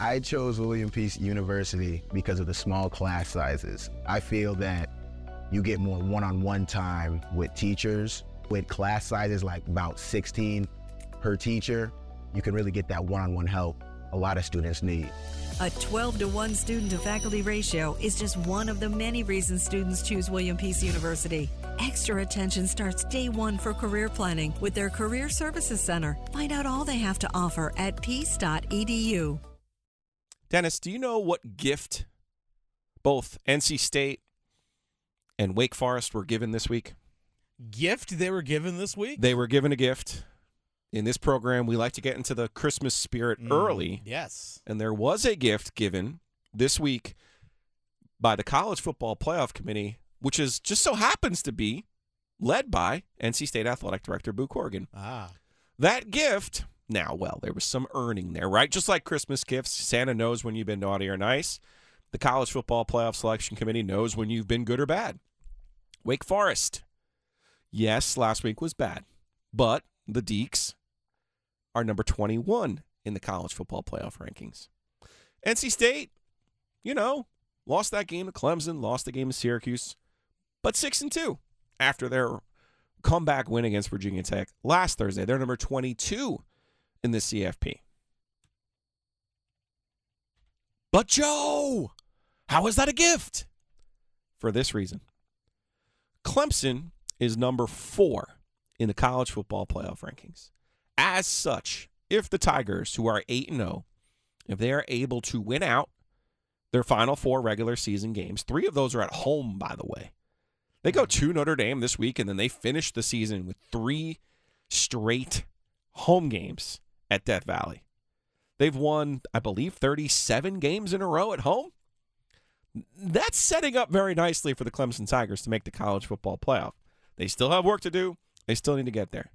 I chose William Peace University because of the small class sizes. I feel that you get more one-on-one time with teachers. With class sizes like about 16 per teacher, you can really get that one-on-one help a lot of students need. A 12 to 1 student to faculty ratio is just one of the many reasons students choose William Peace University. Extra attention starts day one for career planning with their Career Services Center. Find out all they have to offer at peace.edu. Dennis, do you know what gift both NC State and Wake Forest were given this week? Gift they were given this week? They were given a gift. In this program, we like to get into the Christmas spirit Mm, early. Yes. And there was a gift given this week by the College Football Playoff Committee, which is just so happens to be led by NC State Athletic Director Boo Corrigan. Ah. That gift, now, well, there was some earning there, right? Just like Christmas gifts, Santa knows when you've been naughty or nice. The College Football Playoff Selection Committee knows when you've been good or bad. Wake Forest. Yes, last week was bad, but the Deacs are number 21 in the college football playoff rankings. NC State, you know, lost that game to Clemson, lost the game to Syracuse, but 6 and 2 after their comeback win against Virginia Tech last Thursday. They're number 22 in the CFP. But Joe, how is that a gift? For this reason. Clemson is number 4 in the college football playoff rankings. As such, if the Tigers, who are 8 0, if they are able to win out their final four regular season games, three of those are at home, by the way. They go to Notre Dame this week, and then they finish the season with three straight home games at Death Valley. They've won, I believe, 37 games in a row at home. That's setting up very nicely for the Clemson Tigers to make the college football playoff. They still have work to do. They still need to get there.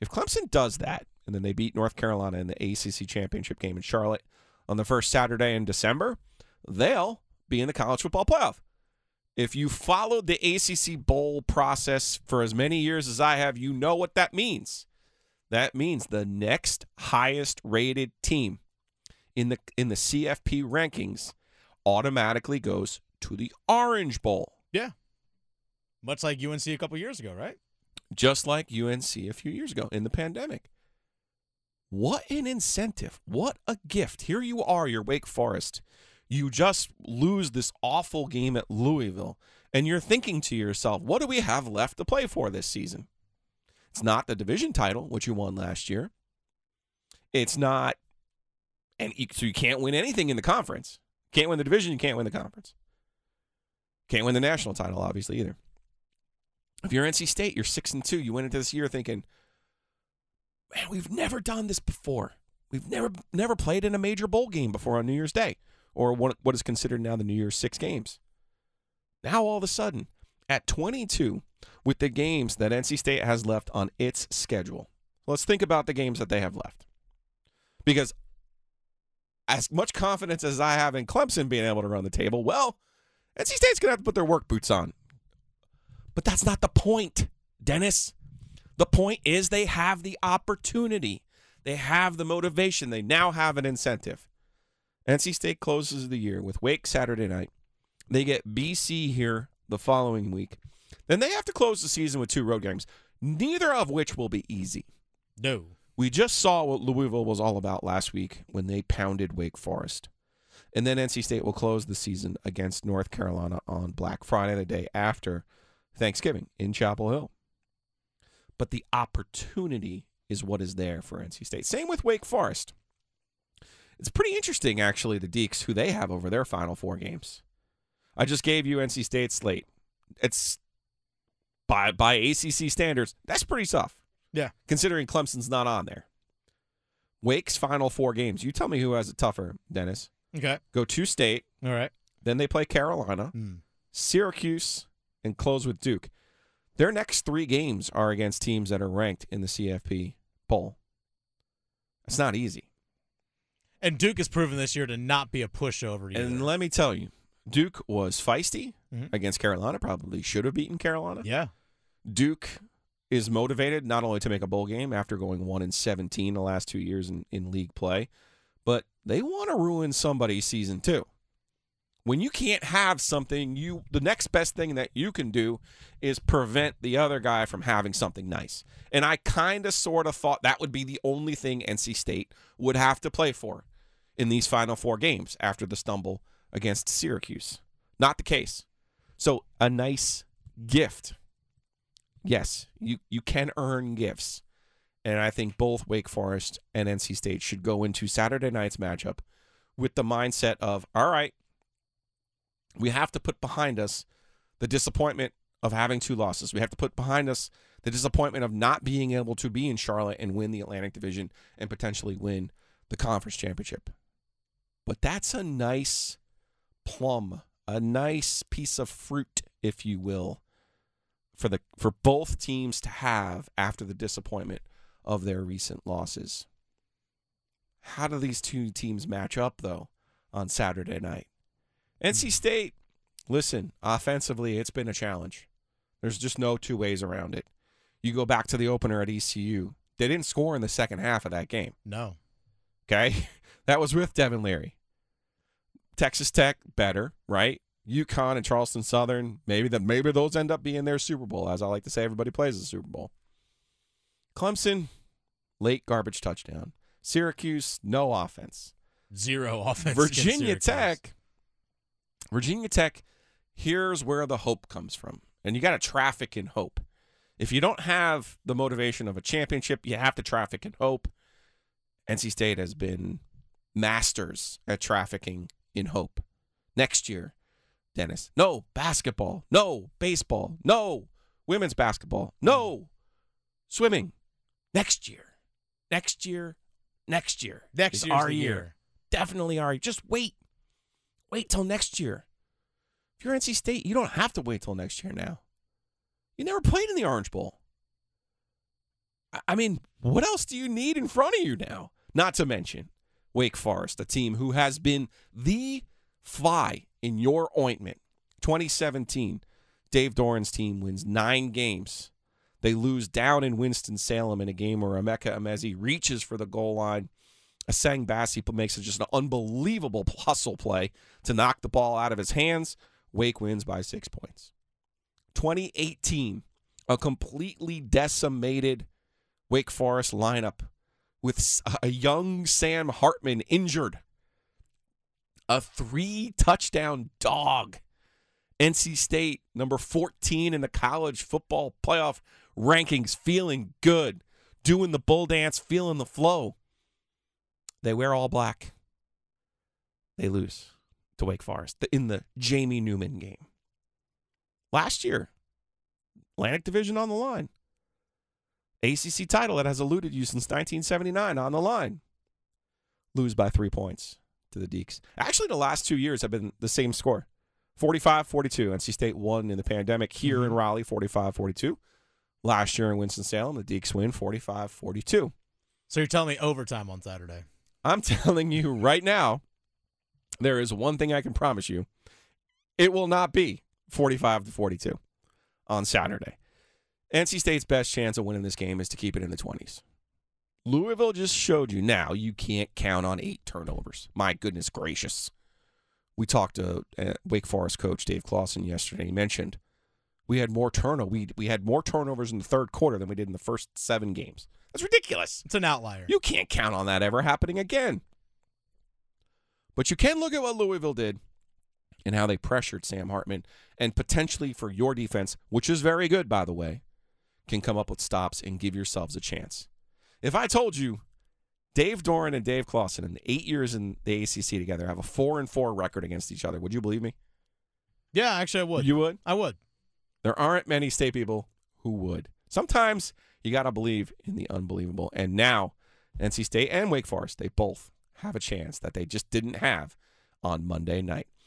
If Clemson does that, and then they beat North Carolina in the ACC championship game in Charlotte on the first Saturday in December, they'll be in the college football playoff. If you followed the ACC bowl process for as many years as I have, you know what that means. That means the next highest rated team in the in the CFP rankings automatically goes to the Orange Bowl. Yeah. Much like UNC a couple years ago, right? just like UNC a few years ago in the pandemic. What an incentive. What a gift. Here you are, your Wake Forest. You just lose this awful game at Louisville, and you're thinking to yourself, what do we have left to play for this season? It's not the division title, which you won last year. It's not, and so you can't win anything in the conference. Can't win the division, you can't win the conference. Can't win the national title, obviously, either. If you're NC State, you're six and two. You went into this year thinking, man, we've never done this before. We've never never played in a major bowl game before on New Year's Day, or what is considered now the New Year's six games. Now all of a sudden, at 22, with the games that NC State has left on its schedule, let's think about the games that they have left, because as much confidence as I have in Clemson being able to run the table, well, NC State's gonna have to put their work boots on. But that's not the point, Dennis. The point is they have the opportunity. They have the motivation. They now have an incentive. NC State closes the year with Wake Saturday night. They get BC here the following week. Then they have to close the season with two road games, neither of which will be easy. No. We just saw what Louisville was all about last week when they pounded Wake Forest. And then NC State will close the season against North Carolina on Black Friday, the day after Thanksgiving in Chapel Hill. But the opportunity is what is there for NC State. Same with Wake Forest. It's pretty interesting, actually, the Deacs, who they have over their final four games. I just gave you NC State slate. It's by by ACC standards, that's pretty tough. Yeah. Considering Clemson's not on there. Wake's final four games. You tell me who has it tougher, Dennis. Okay. Go to state, All right. then they play Carolina, Hmm. Syracuse, and close with Duke. Their next three games are against teams that are ranked in the CFP poll. It's not easy. And Duke has proven this year to not be a pushover either. And let me tell you, Duke was feisty Mhm. against Carolina, probably should have beaten Carolina. yeah. Duke is motivated not only to make a bowl game after going 1 and 17 the last two years in, in league play, but they want to ruin somebody's season too. When you can't have something, you the next best thing that you can do is prevent the other guy from having something nice. And I kind of sort of thought that would be the only thing NC State would have to play for in these final four games after the stumble against Syracuse. Not the case. So a nice gift. Yes, you you can earn gifts. And I think both Wake Forest and NC State should go into Saturday night's matchup with the mindset of, all right, we have to put behind us the disappointment of having two losses. We have to put behind us the disappointment of not being able to be in Charlotte and win the Atlantic Division and potentially win the conference championship. But that's a nice plum, a nice piece of fruit, if you will, for the for both teams to have after the disappointment of their recent losses. How do these two teams match up though on Saturday night? NC hmm. State, listen, offensively, it's been a challenge. There's just no two ways around it. You go back to the opener at ECU. They didn't score in the second half of that game. No. Okay. That was with Devin Leary. Texas Tech, better, right? UConn and Charleston Southern, maybe that maybe those end up being their Super Bowl, as I like to say, everybody plays the Super Bowl. Clemson, late garbage touchdown. Syracuse, no offense. Zero offense. Virginia. Tech, Virginia Tech, here's where the hope comes from. And you got to traffic in hope. If you don't have the motivation of a championship, you have to traffic in hope. NC State has been masters at trafficking in hope. Next year, Dennis, no basketball, no baseball, no women's basketball, no swimming. Next year, next year, next year. Next is year's our year. year. Definitely our. Year. Just wait, wait till next year. If you're NC State, you don't have to wait till next year now. You never played in the Orange Bowl. I mean, what else do you need in front of you now? Not to mention Wake Forest, a team who has been the fly in your ointment. 2017, Dave Doeren's team wins nine games. They lose down in Winston-Salem in a game where Emeka Emezie reaches for the goal line. Essang Bassey makes just an unbelievable hustle play to knock the ball out of his hands. Wake wins by six points. 2018, a completely decimated Wake Forest lineup with a young Sam Hartman injured. A three touchdown dog. NC State, number 14 in the college football playoff rankings, feeling good, doing the bull dance, feeling the flow. They wear all black. They lose to Wake Forest in the Jamie Newman game. Last year, Atlantic Division on the line. ACC title that has eluded you since 1979 on the line. Lose by three points to the Deacs. Actually, the last two years have been the same score 45 42. NC State won in the pandemic here in mm-hmm. Raleigh 45 42. Last year in Winston-Salem, the Deacs win 45 42. So you're telling me overtime on Saturday? I'm telling you right now, there is one thing I can promise you. It will not be 45 to 42 on Saturday. NC State's best chance of winning this game is to keep it in the 20s. Louisville just showed you now you can't count on eight turnovers. My goodness gracious. We talked to uh, Wake Forest coach Dave Clawson yesterday. He mentioned we had more turnover. We, we had more turnovers in the third quarter than we did in the first seven games. That's ridiculous. It's an outlier. You can't count on that ever happening again. But you can look at what Louisville did and how they pressured Sam Hartman and potentially for your defense, which is very good, by the way, can come up with stops and give yourselves a chance. If I told you Dave Doeren and Dave Clawson in eight years in the ACC together have a four and four record against each other, would you believe me? yeah, actually, I would. You would? I would. There aren't many state people who would. Sometimes you got to believe in the unbelievable. And now, NC State and Wake Forest, they both have a chance that they just didn't have on Monday night.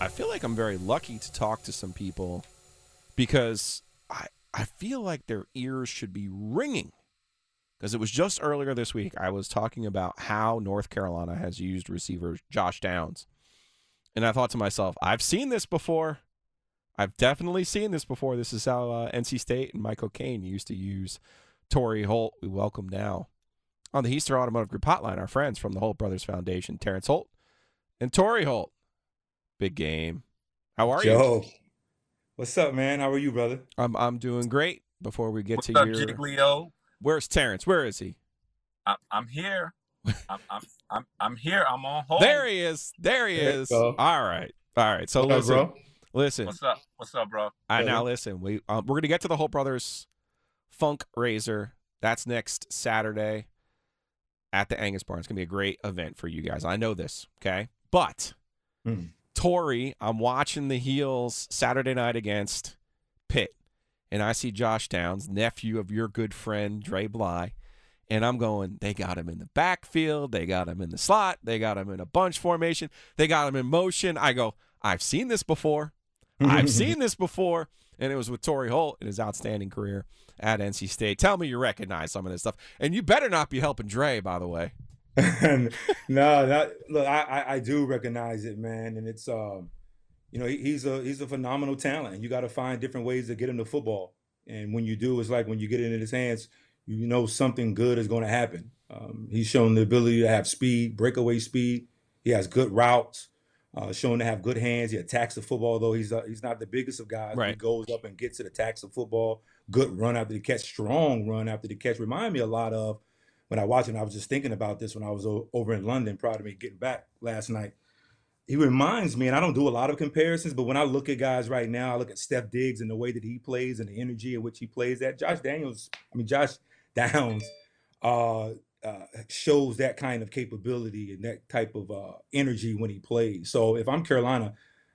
I feel like I'm very lucky to talk to some people because I I feel like their ears should be ringing. Because it was just earlier this week I was talking about how North Carolina has used receiver Josh Downs. And I thought to myself, I've seen this before. I've definitely seen this before. This is how uh, NC State and Mike O'Cain used to use Torry Holt. We welcome now on the Hiester Automotive Group hotline our friends from the Holt Brothers Foundation, Terrence Holt and Torry Holt. Big game. How are Joe, you? What's up, man? How are you, brother? I'm I'm doing great. Before we get What's to up, your Giglio? Where's Terrence? Where is he? I, I'm here. I'm, I'm I'm I'm here. I'm on hold. There he is. There he There you is. go. All right. All right. So What up, listen, bro? listen. What's up? What's up, bro? I Brother. now listen. We um, we're gonna get to the Holt Brothers Funk Raiser. That's next Saturday at the Angus Barn. It's gonna be a great event for you guys. I know this. Okay, but Hmm. Torry, I'm watching the Heels Saturday night against Pitt, and I see Josh Downs, nephew of your good friend Dre Bly. And I'm going, they got him in the backfield. They got him in the slot. They got him in a bunch formation. They got him in motion. I go, I've seen this before. I've seen this before, and it was with Torry Holt in his outstanding career at NC State. Tell me you recognize some of this stuff, and you better not be helping Dre, by the way. no, look, I, I do recognize it, man, and it's um, you know, he, he's a he's a phenomenal talent, you got to find different ways to get him to football. And when you do, it's like when you get it in his hands, you know something good is going to happen. Um, he's shown the ability to have speed, breakaway speed. He has good routes. Uh, shown to have good hands. He attacks the football, though he's uh, he's not the biggest of guys. but He goes up and gets it, attacks the football. Good run after the catch, strong run after the catch. Remind me a lot of when I watched him. I was just thinking about this when I was o- over in London prior to me getting back last night. He reminds me, and I don't do a lot of comparisons, but when I look at guys right now, I look at Steph Diggs and the way that he plays and the energy in which he plays That Josh Daniels, I mean Josh Downs, uh, uh, shows that kind of capability and that type of uh, energy when he plays. So if I'm Carolina,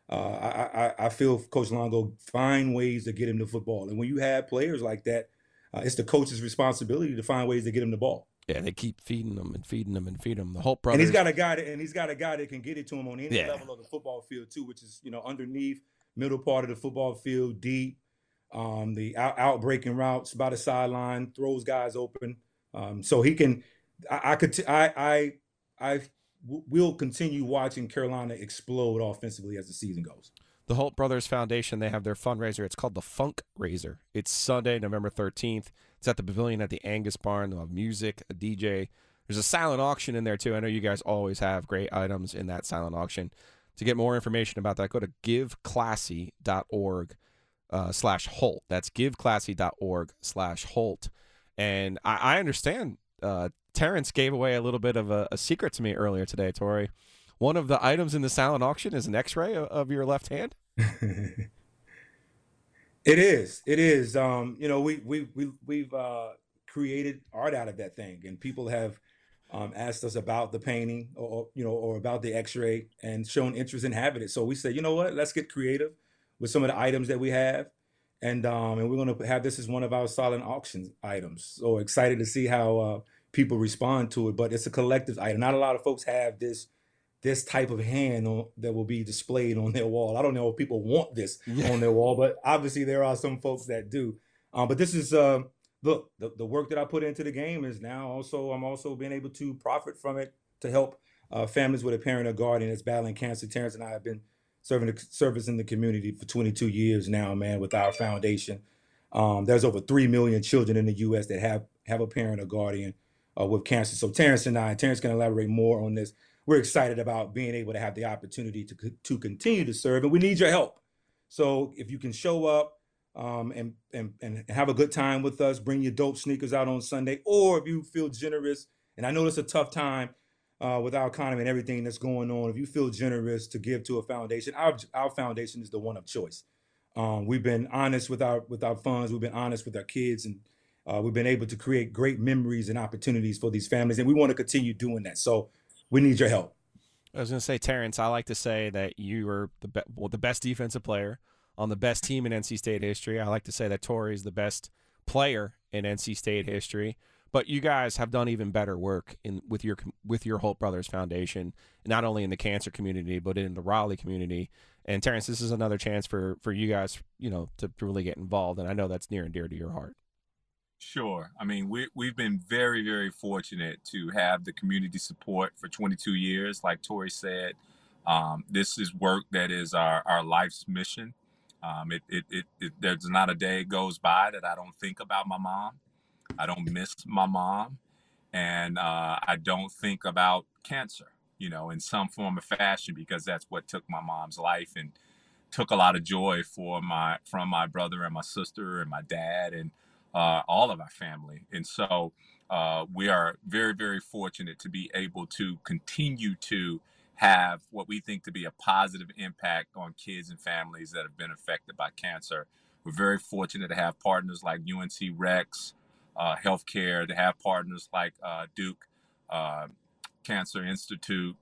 uh, I, I I feel Coach Longo find ways to get him the football. And when you have players like that, uh, it's the coach's responsibility to find ways to get him the ball. Yeah, they keep feeding them and feeding them and feeding them. The Holt And he's got a guy that, and he's got a guy that can get it to him on any Yeah. level of the football field too, which is you know underneath, middle part of the football field, deep, um, the out, out breaking routes by the sideline, throws guys open. Um, so he can. I, I could. T- I I I will continue watching Carolina explode offensively as the season goes. the Holt Brothers Foundation, they have their fundraiser. It's called the Funk Raiser. It's Sunday, November 13th. It's at the pavilion at the Angus Barn. They'll have music, a DJ. There's a silent auction in there, too. I know you guys always have great items in that silent auction. To get more information about that, go to giveclassy.org uh, slash Holt. That's giveclassy.org slash Holt. And I, I understand uh, Terrence gave away a little bit of a, a secret to me earlier today, Torry. One of the items in the silent auction is an X-ray of, of your left hand. It is. It is. Um, you know, we we we we've uh, created art out of that thing, and people have um, asked us about the painting, or, you know, or about the X-ray, and shown interest in having it. So we said, you know what? Let's get creative with some of the items that we have, and um, and we're going to have this as one of our silent auction items. So excited to see how uh, people respond to it. But it's a collective item. Not a lot of folks have this this type of hand on, that will be displayed on their wall. I don't know if people want this Yeah. on their wall, but obviously there are some folks that do. Um, but this is uh, look the, the work that I put into the game is now also I'm also being able to profit from it to help uh, families with a parent or guardian that's battling cancer. Terrence and I have been serving the service in the community for 22 years now, man, with our foundation. Um, there's over three million children in the U.S. that have have a parent or guardian uh, with cancer. So Terrence and I, Terrence can elaborate more on this. We're excited about being able to have the opportunity to to continue to serve, and we need your help. So if you can show up um, and, and and have a good time with us, bring your dope sneakers out on Sunday, or if you feel generous, and I know it's a tough time uh, with our economy and everything that's going on, if you feel generous to give to a foundation, our our foundation is the one of choice. Um, we've been honest with our with our funds. We've been honest with our kids, and uh, we've been able to create great memories and opportunities for these families. And we want to continue doing that. So we need your help. I was going to say, Terrence, I like to say that you were the be- well, the best defensive player on the best team in NC State history. I like to say that Torry is the best player in NC State history. But you guys have done even better work in with your with your Holt Brothers Foundation, not only in the cancer community but in the Raleigh community. And Terrence, this is another chance for for you guys, you know, to, to really get involved. And I know that's near and dear to your heart. Sure. I mean, we, we've been very, very fortunate to have the community support for 22 years. Like Torry said, um, this is work that is our, our life's mission. Um, it, it, it, it, there's not a day goes by that I don't think about my mom. I don't miss my mom. And uh, I don't think about cancer, you know, in some form or fashion, because that's what took my mom's life and took a lot of joy for my from my brother and my sister and my dad and uh, all of our family. And so uh, we are very, very fortunate to be able to continue to have what we think to be a positive impact on kids and families that have been affected by cancer. We're very fortunate to have partners like UNC Rex uh, Healthcare, to have partners like uh, Duke uh, Cancer Institute,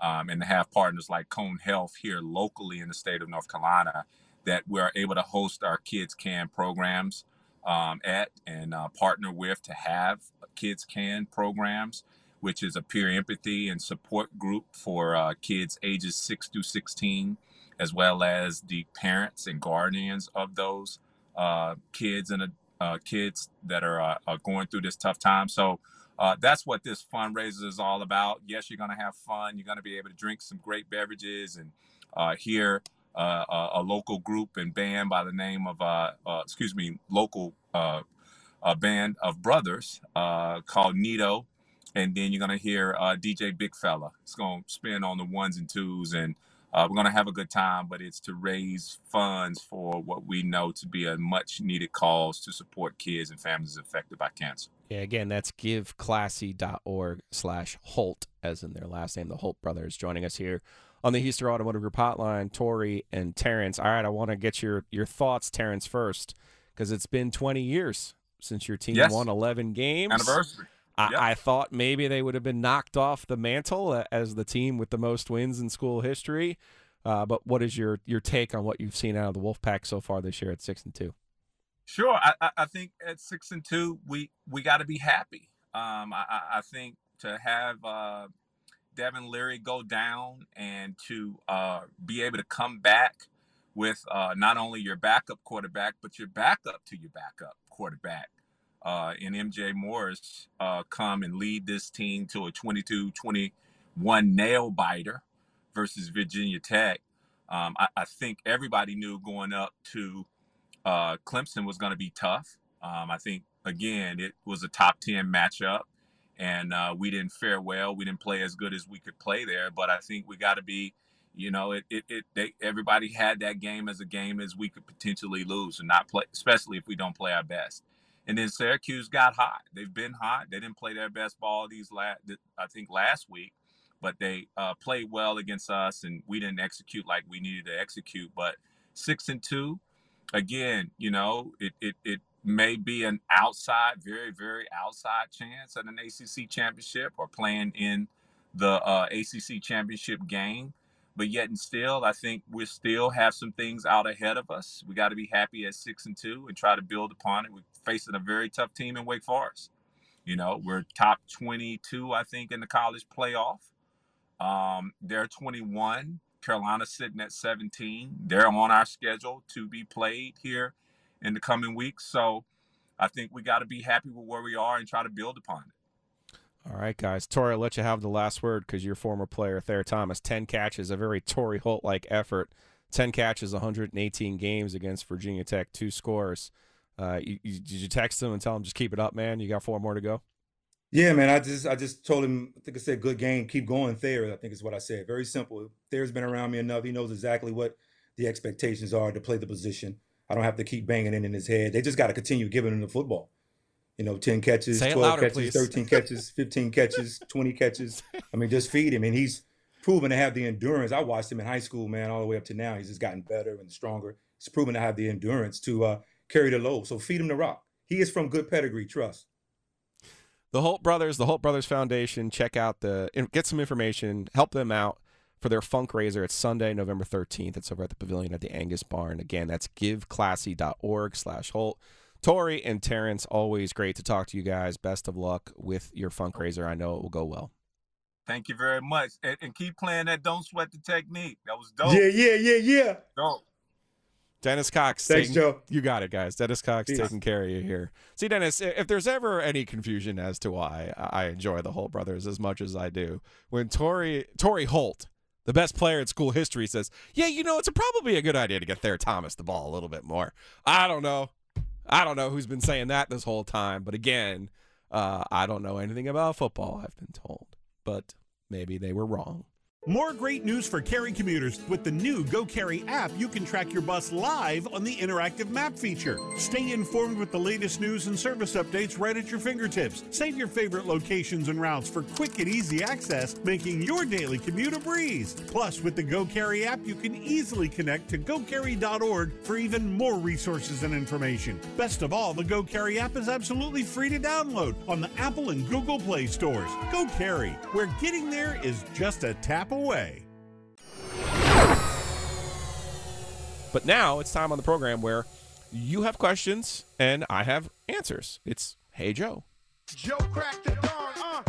um, and to have partners like Cone Health here locally in the state of North Carolina that we're able to host our Kids Can programs um, at and uh, partner with to have Kids Can programs, which is a peer empathy and support group for uh, kids ages 6 to 16, as well as the parents and guardians of those uh, kids and uh, kids that are, uh, are, going through this tough time. So uh, that's what this fundraiser is all about. Yes, you're going to have fun. You're going to be able to drink some great beverages and hear uh, a, a, local group and band by the name of, uh, uh, excuse me, local Uh, a band of brothers uh, called Nito. And then you're going to hear uh, DJ Big Fella. It's going to spin on the ones and twos. And we're going to have a good time, but it's to raise funds for what we know to be a much needed cause to support kids and families affected by cancer. Yeah, again, that's giveclassy.org slash Holt, as in their last name, the Holt brothers, joining us here on the Hiester Automotive Group hotline, Torry and Terrence. All right, I want to get your your thoughts, Terrence, first, because it's been 20 years since your team yes. won 11 games. Anniversary. I, yep. I, thought maybe they would have been knocked off the mantle as the team with the most wins in school history. Uh, but what is your your take on what you've seen out of the Wolfpack so far this year at six and two? Sure, I, I think at six and two we we got to be happy. Um, I, I, think to have uh, Devin Leary go down and to uh, be able to come back with uh, not only your backup quarterback, but your backup to your backup quarterback uh, in MJ Morris uh, come and lead this team to a 22 21 nail biter versus Virginia Tech. Um, I, I, think everybody knew going up to uh, Clemson was going to be tough. Um, I think, again, it was a top 10 matchup and uh, we didn't fare well. We didn't play as good as we could play there. But I think we got to be, you know, it it, it they, everybody had that game as a game as we could potentially lose and not play, especially if we don't play our best. And then Syracuse got hot. They've been hot. They didn't play their best ball these last, I think, last week, but they uh, played well against us, and we didn't execute like we needed to execute. But six and two, again, you know, it it it may be an outside, very, very outside chance at an ACC championship or playing in the uh, ACC championship game. But yet and still, I think we still have some things out ahead of us. We got to be happy at six and two and try to build upon it. We're facing a very tough team in Wake Forest. You know, we're top 22, I think, in the college playoff. Um, they're 21. Carolina sitting at 17. They're on our schedule to be played here in the coming weeks. So I think we got to be happy with where we are and try to build upon it. All right, guys. Torry, I'll let you have the last word because your former player, Thayer Thomas, 10 catches, a very Torry Holt like effort. 10 catches, 118 games against Virginia Tech, two scores. Uh, you, you, did you text him and tell him just keep it up, man? You got four more to go. Yeah, man. I just I just told him. I think I said good game. Keep going, Thayer. I think is what I said. Very simple. Thayer's been around me enough. He knows exactly what the expectations are to play the position. I don't have to keep banging it in his head. They just got to continue giving him the football. You know, 10 catches, 12 louder, catches, please. 13 catches, 15 catches, 20 catches. I mean, just feed him. And he's proven to have the endurance. I watched him in high school, man, all the way up to now. He's just gotten better and stronger. He's proven to have the endurance to uh, carry the load. So feed him the rock. He is from good pedigree, trust. The Holt Brothers, the Holt Brothers Foundation. Check out the get some information, help them out for their fundraiser. It's Sunday, November thirteenth. It's over at the Pavilion at the Angus Barn. Again, that's giveclassy.org/slash Holt. Torry and Terrence, always great to talk to you guys. Best of luck with your fundraiser. I know it will go well. Thank you very much, and, and keep playing that "Don't Sweat the Technique." That was dope. Yeah, yeah, yeah, yeah. Dope. Dennis Cox. Thanks, taking- Joe. You got it, guys. Dennis Cox Peace. taking care of you here. See, Dennis, if there's ever any confusion as to why I I enjoy the Holt brothers as much as I do, when Torry Torry Holt, the best player in school history, says, "Yeah, you know, it's a, probably a good idea to get Thayer Thomas the ball a little bit more." I don't know. I don't know who's been saying that this whole time, but again, uh, I don't know anything about football. I've been told, but maybe they were wrong. More great news for Cary commuters. With the new Go Cary app, you can track your bus live on the interactive map feature. Stay informed with the latest news and service updates right at your fingertips. Save your favorite locations and routes for quick and easy access, making your daily commute a breeze. Plus, with the Go Cary app, you can easily connect to gocary.org for even more resources and information. Best of all, the Go Cary app is absolutely free to download on the Apple and Google Play stores. Go Cary, where getting there is just a tap away. But now it's time on the program where you have questions and I have answers. It's Hey Joe. Joe cracked the dawn, uh.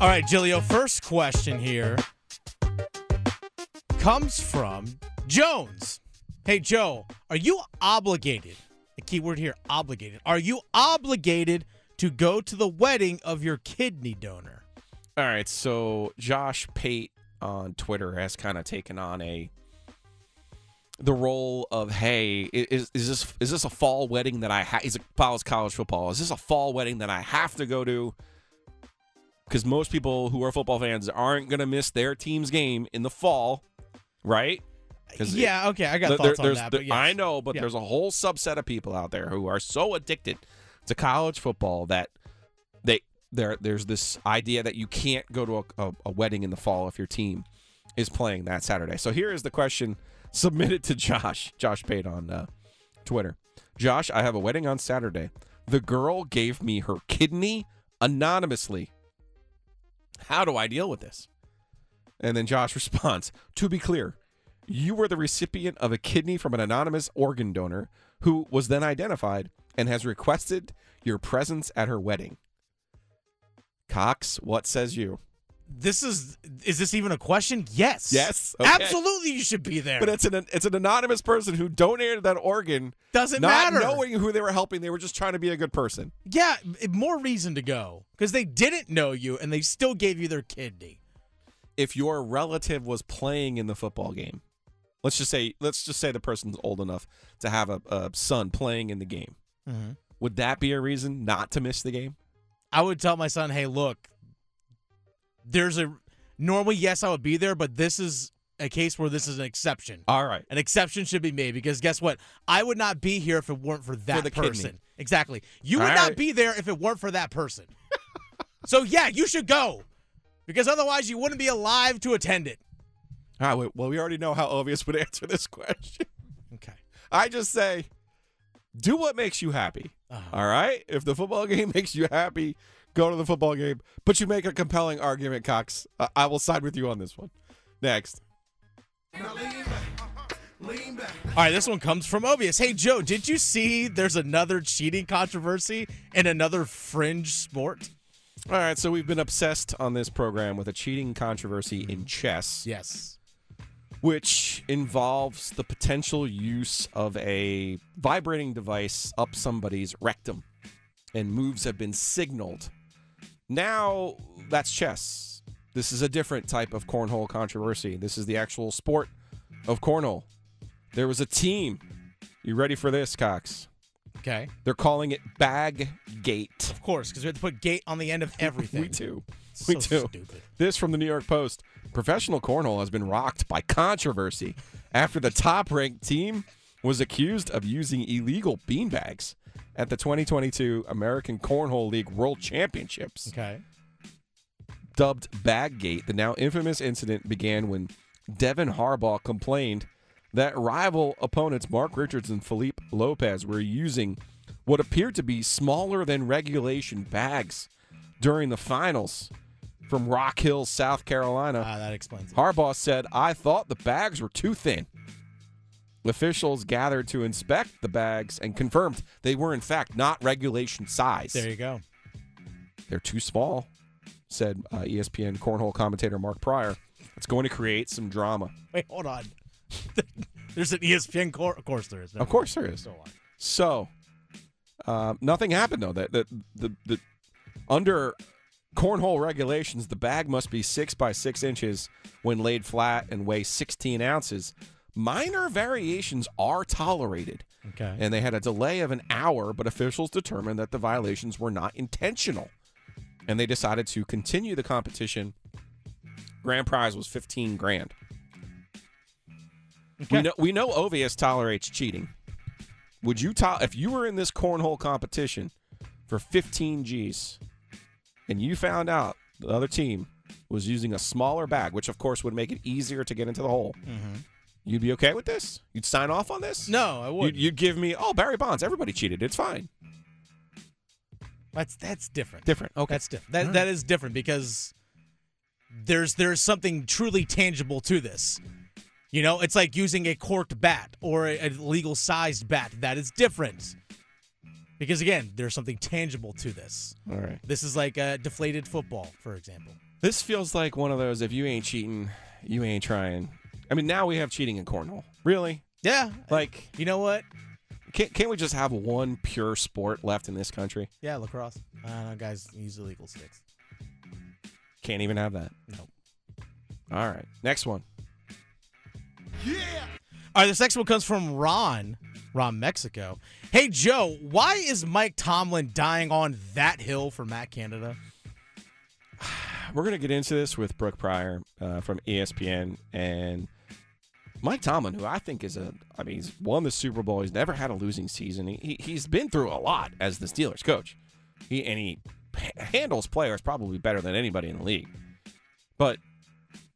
All right, Giglio, first question here comes from Jones. Hey, Joe, are you obligated? The key word here, obligated. Are you obligated to go to the wedding of your kidney donor? All right, so Josh Pate on Twitter has kind of taken on a the role of hey, is is this is this a fall wedding that I ha- he's follows college football? Is this a fall wedding that I have to go to? Because most people who are football fans aren't gonna miss their team's game in the fall, right? 'Cause it- Yeah, okay, I got there- thoughts on that. there- yes. I know, but Yeah. there's a whole subset of people out there who are so addicted to college football that there there's this idea that you can't go to a, a, a wedding in the fall if your team is playing that Saturday. So here is the question submitted to Josh, Josh Pate on uh, Twitter. Josh, I have a wedding on Saturday. The girl gave me her kidney anonymously. How do I deal with this? And then Josh responds, To be clear, you were the recipient of a kidney from an anonymous organ donor who was then identified and has requested your presence at her wedding. Cox, what says you? This is is this even a question? Yes. Yes? Okay. Absolutely you should be there. But it's an it's an anonymous person who donated that organ, Doesn't not matter. knowing who they were helping. They were just trying to be a good person. yeah, more reason to go because they didn't know you and they still gave you their kidney. If your relative was playing in the football game, let's just say let's just say the person's old enough to have a, a son playing in the game. Mm-hmm. Would that be a reason not to miss the game? I would tell my son, "Hey, look, there's a normally yes, I would be there, but this is a case where this is an exception. All right. An exception should be made because guess what? I would not be here if it weren't for that kidney. person. Exactly. You would All not be there if it weren't for that person. so yeah, you should go because otherwise you wouldn't be alive to attend it. All right. wait, well, we already know how obvious would answer this question. Okay. I just say, do what makes you happy. Uh-huh. All right. If the football game makes you happy, go to the football game. But you make a compelling argument, Cox. Uh, I will side with you on this one. Next. Now lean back, lean back. All right, this one comes from Obvious. Hey Joe, did you see there's another cheating controversy in another fringe sport? All right. So we've been obsessed on this program with a cheating controversy in chess. Yes. Which involves the potential use of a vibrating device up somebody's rectum, and moves have been signaled. Now that's chess. This is a different type of cornhole controversy. This is the actual sport of cornhole. There was a team. You ready for this, Cox? Okay. They're calling it Bag Gate. Of course, because we have to put gate on the end of everything. We do. So We do. stupid. This from the New York Post. Professional cornhole has been rocked by controversy after the top ranked team was accused of using illegal beanbags at the 2022 American Cornhole League World Championships. Okay. Dubbed Baggate, the now infamous incident began when Devin Harbaugh complained that rival opponents Mark Richards and Felipe Lopez were using what appeared to be smaller than regulation bags during the finals from Rock Hill, South Carolina. Ah, that explains it. Harbaugh said, I thought the bags were too thin. Officials gathered to inspect the bags and confirmed they were, in fact, not regulation size. There you go. They're too small, said uh, ESPN cornhole commentator Mark Pryor. It's going to create some drama. Wait, hold on. There's an ESPN cor- of course there is. Of course there is. So um, nothing happened though. That the, the the under cornhole regulations, the bag must be six by six inches when laid flat and weigh 16 ounces. Minor variations are tolerated, Okay. and they had a delay of an hour, but officials determined that the violations were not intentional, and they decided to continue the competition. Grand prize was 15 grand. We know we know Obvious tolerates cheating. Would you to- if you were in this cornhole competition for 15 G's and you found out the other team was using a smaller bag, which of course would make it easier to get into the hole, mm-hmm. you'd be okay with this? You'd sign off on this? No, I You'd, wouldn't. you'd give me, oh, Barry Bonds, everybody cheated. It's fine. That's that's different. Different. Okay. That's different. That that is different because there's there's something truly tangible to this. You know, it's like using a corked bat or a, a legal sized bat. That is different. Because again, there's something tangible to this. All right. This is like a deflated football, for example. This feels like one of those if you ain't cheating, you ain't trying. I mean, now we have cheating in cornhole. Really? Yeah. Like, You know what? can't, can't we just have one pure sport left in this country? Yeah, lacrosse. I don't know, guys use illegal sticks. Can't even have that. No. All right. Next one. All right, this next one comes from Ron, Ron Mexico. Hey Joe, why is Mike Tomlin dying on that hill for Matt Canada? We're going to get into this with Brooke Pryor uh, from ESPN and Mike Tomlin, who I think is a, I mean, he's won the Super Bowl. He's never had a losing season. He, he, he's been through a lot as the Steelers coach. He And he handles players probably better than anybody in the league. But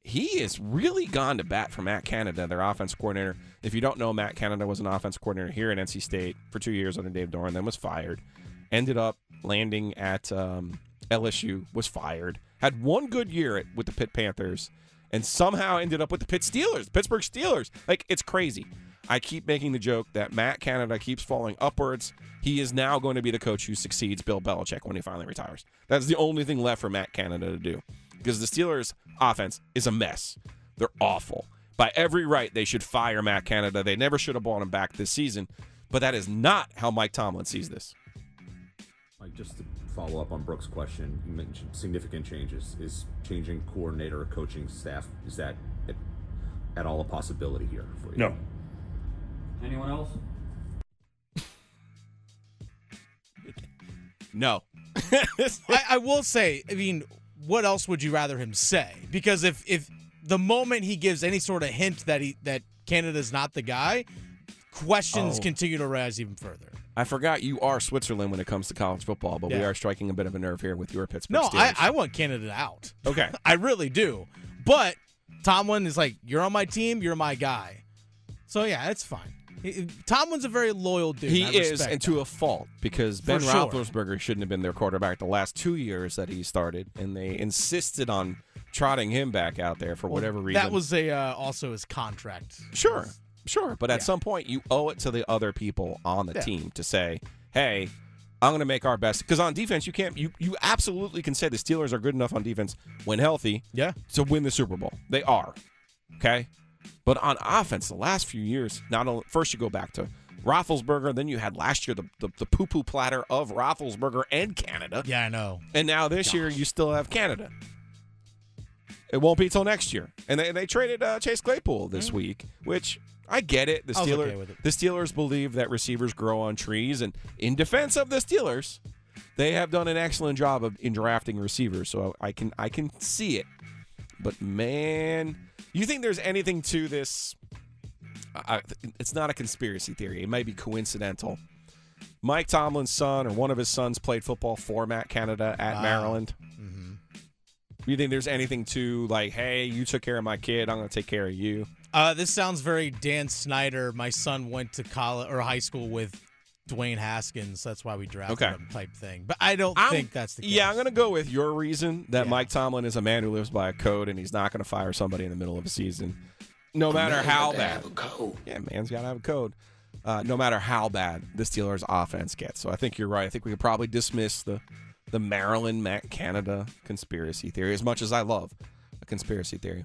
he has really gone to bat for Matt Canada, their offense coordinator. If you don't know, Matt Canada was an offense coordinator here at NC State for two years under Dave Doeren, then was fired. Ended up landing at um, LSU, was fired. Had one good year at, with the Pitt Panthers, and somehow ended up with the Pitt Steelers, Pittsburgh Steelers. Like, it's crazy. I keep making the joke that Matt Canada keeps falling upwards. He is now going to be the coach who succeeds Bill Belichick when he finally retires. That's the only thing left for Matt Canada to do because the Steelers' offense is a mess. They're awful. By every right, they should fire Matt Canada. They never should have brought him back this season, but that is not how Mike Tomlin sees this. Like just to follow up on Brooke's question, you mentioned significant changes. Is changing coordinator or coaching staff is that at, at all a possibility here for you? No. Anyone else? No. I, I will say, I mean, what else would you rather him say? Because if if the moment he gives any sort of hint that he that Canada's not the guy, questions Oh. continue to rise even further. I forgot you are Switzerland when it comes to college football, but we are striking a bit of a nerve here with your Pittsburgh No. I, I want Canada out. Okay. I really do. But Tomlin is like, you're on my team, you're my guy. So yeah, it's fine. He- Tomlin's a very loyal dude. He is, and that. to a fault, because For Ben sure. Roethlisberger shouldn't have been their quarterback the last two years that he started, and they insisted on trotting him back out there for Well, whatever reason. That was a uh, also his contract. sure, sure, but at Yeah. some point you owe it to the other people on the Yeah. team to say, "Hey, I'm going to make our best." Because on defense, you can't, you you absolutely can say the Steelers are good enough on defense when healthy, Yeah. to win the Super Bowl. They are. Okay? But on offense, the last few years, not only first you go back to Roethlisberger, then you had last year the, the, the poo poo platter of Roethlisberger and Canada. Yeah, I know. And now this year you still have Canada. It won't be till next year. And they, they traded uh, Chase Claypool this week, which I get it. The Steelers okay with it. the Steelers believe that receivers grow on trees and in defense of the Steelers, they have done an excellent job of in drafting receivers. So I can I can see it. But man, you think there's anything to this I, it's not a conspiracy theory. It might be coincidental Mike Tomlin's son or one of his sons played football for Matt Canada at Wow. Maryland. Mm-hmm. You think there's anything to like, hey, you took care of my kid, I'm going to take care of you? Uh, this sounds very Dan Snyder. My son went to college or high school with Dwayne Haskins. That's why we drafted Okay. him, type thing. But I don't I'm- think that's the case. Yeah, I'm going to go with your reason that Yeah. Mike Tomlin is a man who lives by a code and he's not going to fire somebody in the middle of a season, no matter how bad. Yeah, man's got to have a code. Uh, no matter how bad the Steelers' offense gets. So I think you're right. I think we could probably dismiss the the Maryland Matt Canada conspiracy theory as much as I love a conspiracy theory.